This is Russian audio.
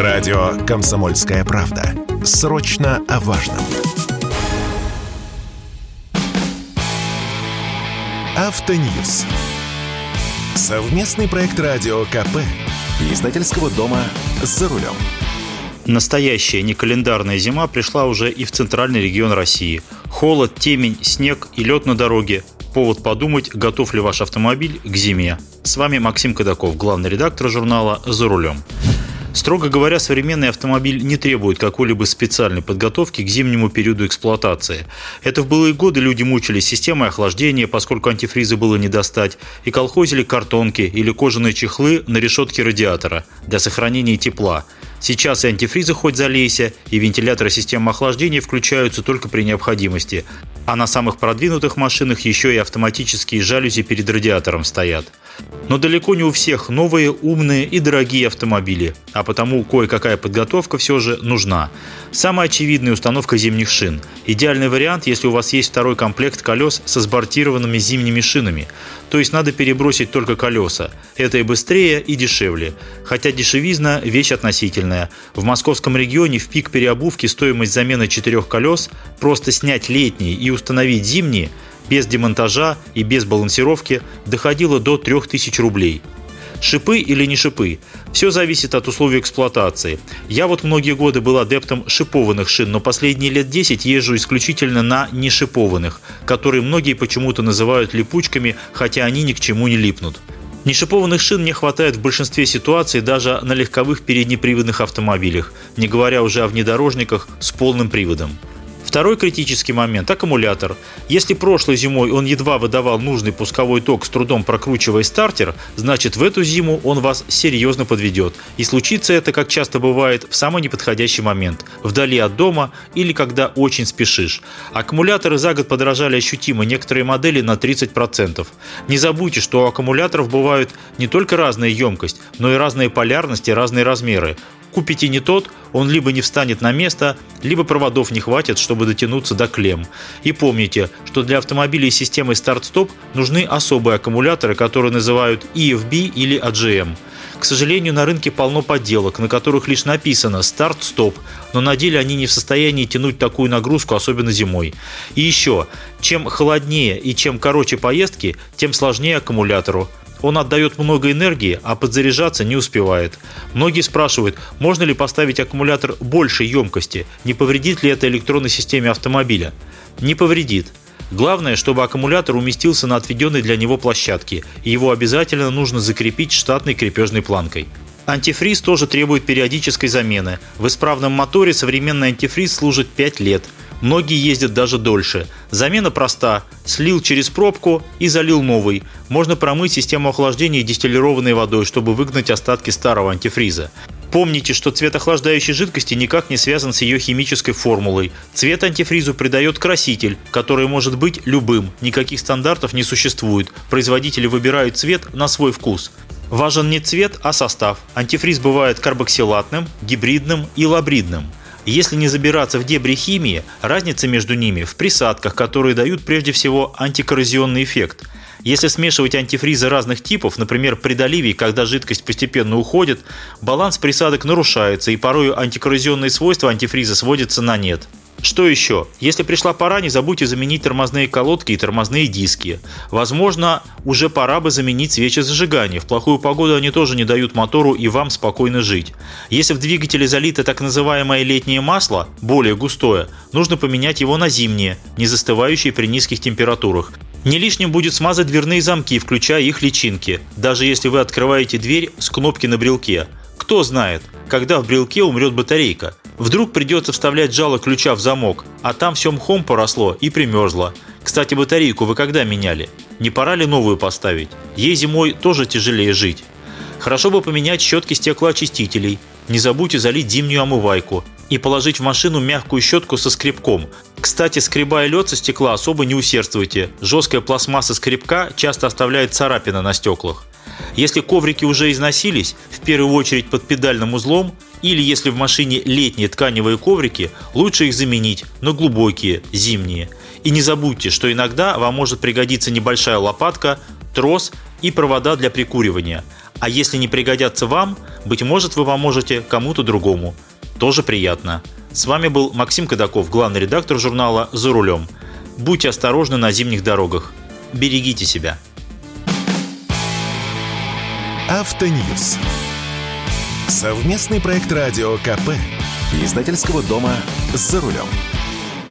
Радио «Комсомольская правда». Срочно о важном. Автоньюз. Совместный проект радио КП. Издательского дома «За рулем». Настоящая некалендарная зима пришла уже и в центральный регион России. Холод, темень, снег и лед на дороге. Повод подумать, готов ли ваш автомобиль к зиме. С вами Максим Кадаков, главный редактор журнала «За рулем». Строго говоря, современный автомобиль не требует какой-либо специальной подготовки к зимнему периоду эксплуатации. Это в былые годы люди мучились системой охлаждения, поскольку антифризы было не достать, и колхозили картонки или кожаные чехлы на решетке радиатора для сохранения тепла. Сейчас и антифризы хоть залейся, и вентиляторы системы охлаждения включаются только при необходимости. А на самых продвинутых машинах еще и автоматические жалюзи перед радиатором стоят. Но далеко не у всех новые, умные и дорогие автомобили, а потому кое-какая подготовка все же нужна. Самая очевидная установка зимних шин. Идеальный вариант, если у вас есть второй комплект колес со сбортированными зимними шинами. То есть надо перебросить только колеса. Это и быстрее, и дешевле. Хотя дешевизна – вещь относительная. В московском регионе в пик переобувки стоимость замены четырех колес просто снять летние и установить зимние – без демонтажа и без балансировки доходило до 3000 рублей. Шипы или не шипы? Все зависит от условий эксплуатации. Я вот многие годы был адептом шипованных шин, но последние лет 10 езжу исключительно на нешипованных, которые многие почему-то называют липучками, хотя они ни к чему не липнут. Нешипованных шин не хватает в большинстве ситуаций даже на легковых переднеприводных автомобилях, не говоря уже о внедорожниках с полным приводом. Второй критический момент – аккумулятор. Если прошлой зимой он едва выдавал нужный пусковой ток, с трудом прокручивая стартер, значит в эту зиму он вас серьезно подведет. И случится это, как часто бывает, в самый неподходящий момент – вдали от дома или когда очень спешишь. Аккумуляторы за год подорожали ощутимо, некоторые модели на 30%. Не забудьте, что у аккумуляторов бывают не только разная емкость, но и разные полярности, разные размеры. Купите не тот, он либо не встанет на место, либо проводов не хватит, чтобы дотянуться до клем. И помните, что для автомобилей с системой старт-стоп нужны особые аккумуляторы, которые называют EFB или AGM. К сожалению, на рынке полно подделок, на которых лишь написано «старт-стоп», но на деле они не в состоянии тянуть такую нагрузку, особенно зимой. И еще, чем холоднее и чем короче поездки, тем сложнее аккумулятору. Он отдает много энергии, а подзаряжаться не успевает. Многие спрашивают, можно ли поставить аккумулятор большей емкости, не повредит ли это электронной системе автомобиля. Не повредит. Главное, чтобы аккумулятор уместился на отведенной для него площадке, и его обязательно нужно закрепить штатной крепежной планкой. Антифриз тоже требует периодической замены. В исправном моторе современный антифриз служит 5 лет – Многие ездят даже дольше. Замена проста. Слил через пробку и залил новый. Можно промыть систему охлаждения дистиллированной водой, чтобы выгнать остатки старого антифриза. Помните, что цвет охлаждающей жидкости никак не связан с ее химической формулой. Цвет антифризу придает краситель, который может быть любым. Никаких стандартов не существует. Производители выбирают цвет на свой вкус. Важен не цвет, а состав. Антифриз бывает карбоксилатным, гибридным и лабридным. Если не забираться в дебри химии, разница между ними в присадках, которые дают прежде всего антикоррозионный эффект. Если смешивать антифризы разных типов, например, при доливе, когда жидкость постепенно уходит, баланс присадок нарушается и порой антикоррозионные свойства антифриза сводятся на нет. Что еще? Если пришла пора, не забудьте заменить тормозные колодки и тормозные диски. Возможно, уже пора бы заменить свечи зажигания. В плохую погоду они тоже не дают мотору и вам спокойно жить. Если в двигателе залито так называемое летнее масло, более густое, нужно поменять его на зимнее, не застывающее при низких температурах. Не лишним будет смазать дверные замки, включая их личинки, даже если вы открываете дверь с кнопки на брелке. Кто знает, когда в брелке умрет батарейка. Вдруг придется вставлять жало ключа в замок, а там все мхом поросло и примерзло. Кстати, батарейку вы когда меняли? Не пора ли новую поставить? Ей зимой тоже тяжелее жить. Хорошо бы поменять щетки стеклоочистителей. Не забудьте залить зимнюю омывайку и положить в машину мягкую щетку со скребком. Кстати, скребая лед со стекла особо не усердствуйте. Жесткая пластмасса скребка часто оставляет царапины на стеклах. Если коврики уже износились, в первую очередь под педальным узлом, или если в машине летние тканевые коврики, лучше их заменить на глубокие, зимние. И не забудьте, что иногда вам может пригодиться небольшая лопатка, трос и провода для прикуривания. А если не пригодятся вам, быть может, вы поможете кому-то другому. Тоже приятно. С вами был Максим Кадаков, главный редактор журнала «За рулем». Будьте осторожны на зимних дорогах. Берегите себя. Автоньюз. Совместный проект радио КП. Издательского дома «За рулем».